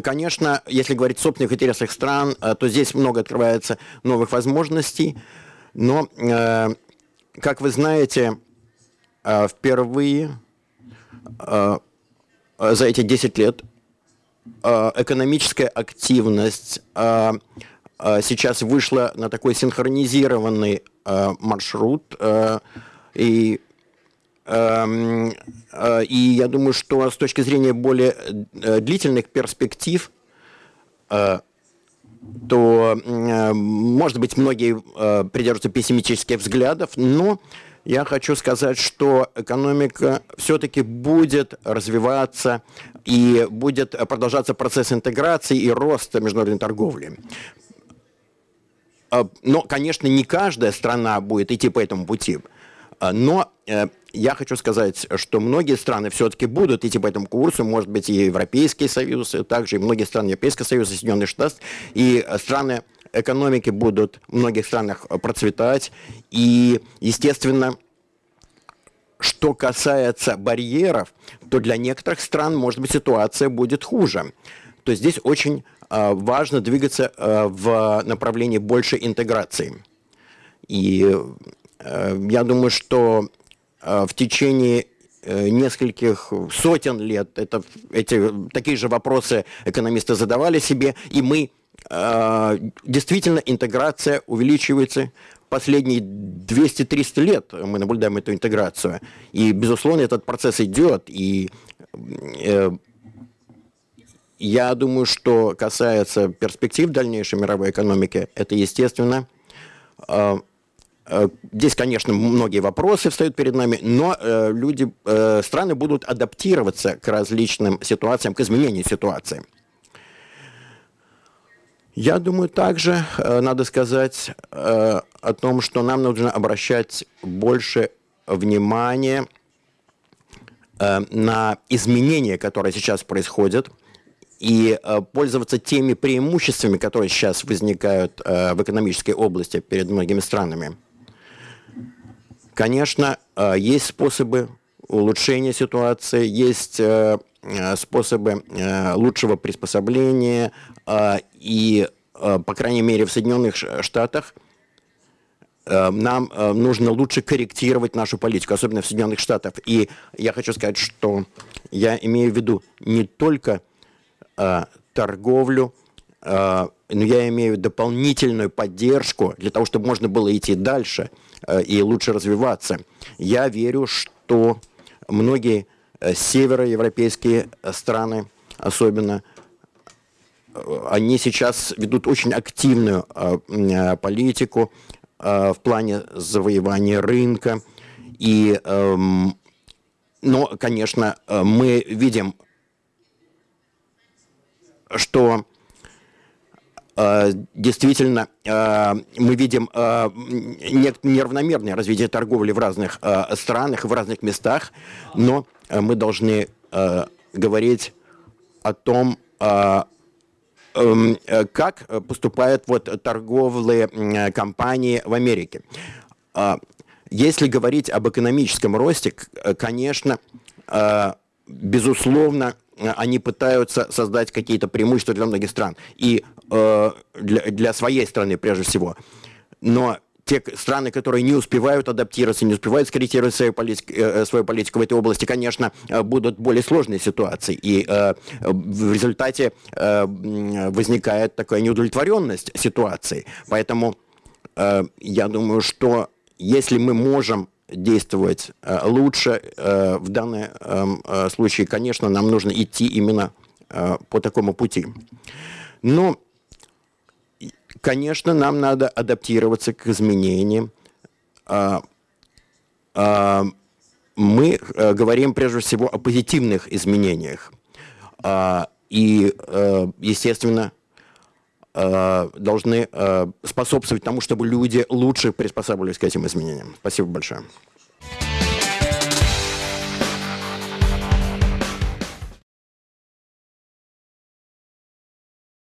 конечно, если говорить о собственных интересах стран, то здесь много открывается новых возможностей. Но, как вы знаете, впервые за эти 10 лет экономическая активность сейчас вышла на такой синхронизированный маршрут. И э, и я думаю, что с точки зрения более э, длительных перспектив, э, то, может быть, многие придерживаются пессимистических взглядов, но я хочу сказать, что экономика все-таки будет развиваться и будет продолжаться процесс интеграции и роста международной торговли. Но, конечно, не каждая страна будет идти по этому пути. Но я хочу сказать, что многие страны все-таки будут идти по этому курсу, может быть, и Европейский Союз, и также и многие страны Европейского Союза, Соединенные Штаты, и страны экономики будут в многих странах процветать. И, естественно, что касается барьеров, то для некоторых стран, может быть, ситуация будет хуже. То здесь очень э, важно двигаться э, в направлении большей интеграции. И э, я думаю, что в течение э, нескольких сотен лет это, эти, такие же вопросы экономисты задавали себе, и мы э, действительно интеграция увеличивается последние 200-300 лет мы наблюдаем эту интеграцию. И, безусловно, этот процесс идет. И э, я думаю, что касается перспектив дальнейшей мировой экономики, это, естественно, э, Э, здесь, конечно, многие вопросы встают перед нами, но э, люди, э, страны будут адаптироваться к различным ситуациям, к изменению ситуации. Я думаю, также надо сказать о том, что нам нужно обращать больше внимания на изменения, которые сейчас происходят, и пользоваться теми преимуществами, которые сейчас возникают в экономической области перед многими странами. Конечно, э, есть способы улучшения ситуации, есть э, э, способы лучшего приспособления, и, по крайней мере, в Соединенных Штатах нам нужно лучше корректировать нашу политику, особенно в Соединенных Штатах. И я хочу сказать, что я имею в виду не только торговлю, но я имею дополнительную поддержку для того, чтобы можно было идти дальше – и лучше развиваться. Я верю, что многие э, североевропейские страны, особенно, э, они сейчас ведут очень активную политику в плане завоевания рынка. И, эм, но, конечно, мы видим, что Э, действительно э, мы видим э, неравномерное развитие торговли в разных странах, в разных местах, но мы должны говорить о том, эм, как поступают вот торговые компании в Америке. Если говорить об экономическом росте, конечно, безусловно, они пытаются создать какие-то преимущества для многих стран. И э, для, для своей страны прежде всего. Но те страны, которые не успевают адаптироваться, не успевают скорректировать свою политику, э, свою политику в этой области, конечно, э, будут более сложной ситуации. И э, в результате э, возникает такая неудовлетворенность ситуации. Поэтому э, я думаю, что если мы можем действовать э, лучше. Э, в данном эм, э, случае, конечно, нам нужно идти именно по такому пути. Но, конечно, нам надо адаптироваться к изменениям. А, а, мы говорим прежде всего о позитивных изменениях. А, и, естественно, Э, должны э, способствовать тому, чтобы люди лучше приспосабливались к этим изменениям. Спасибо большое.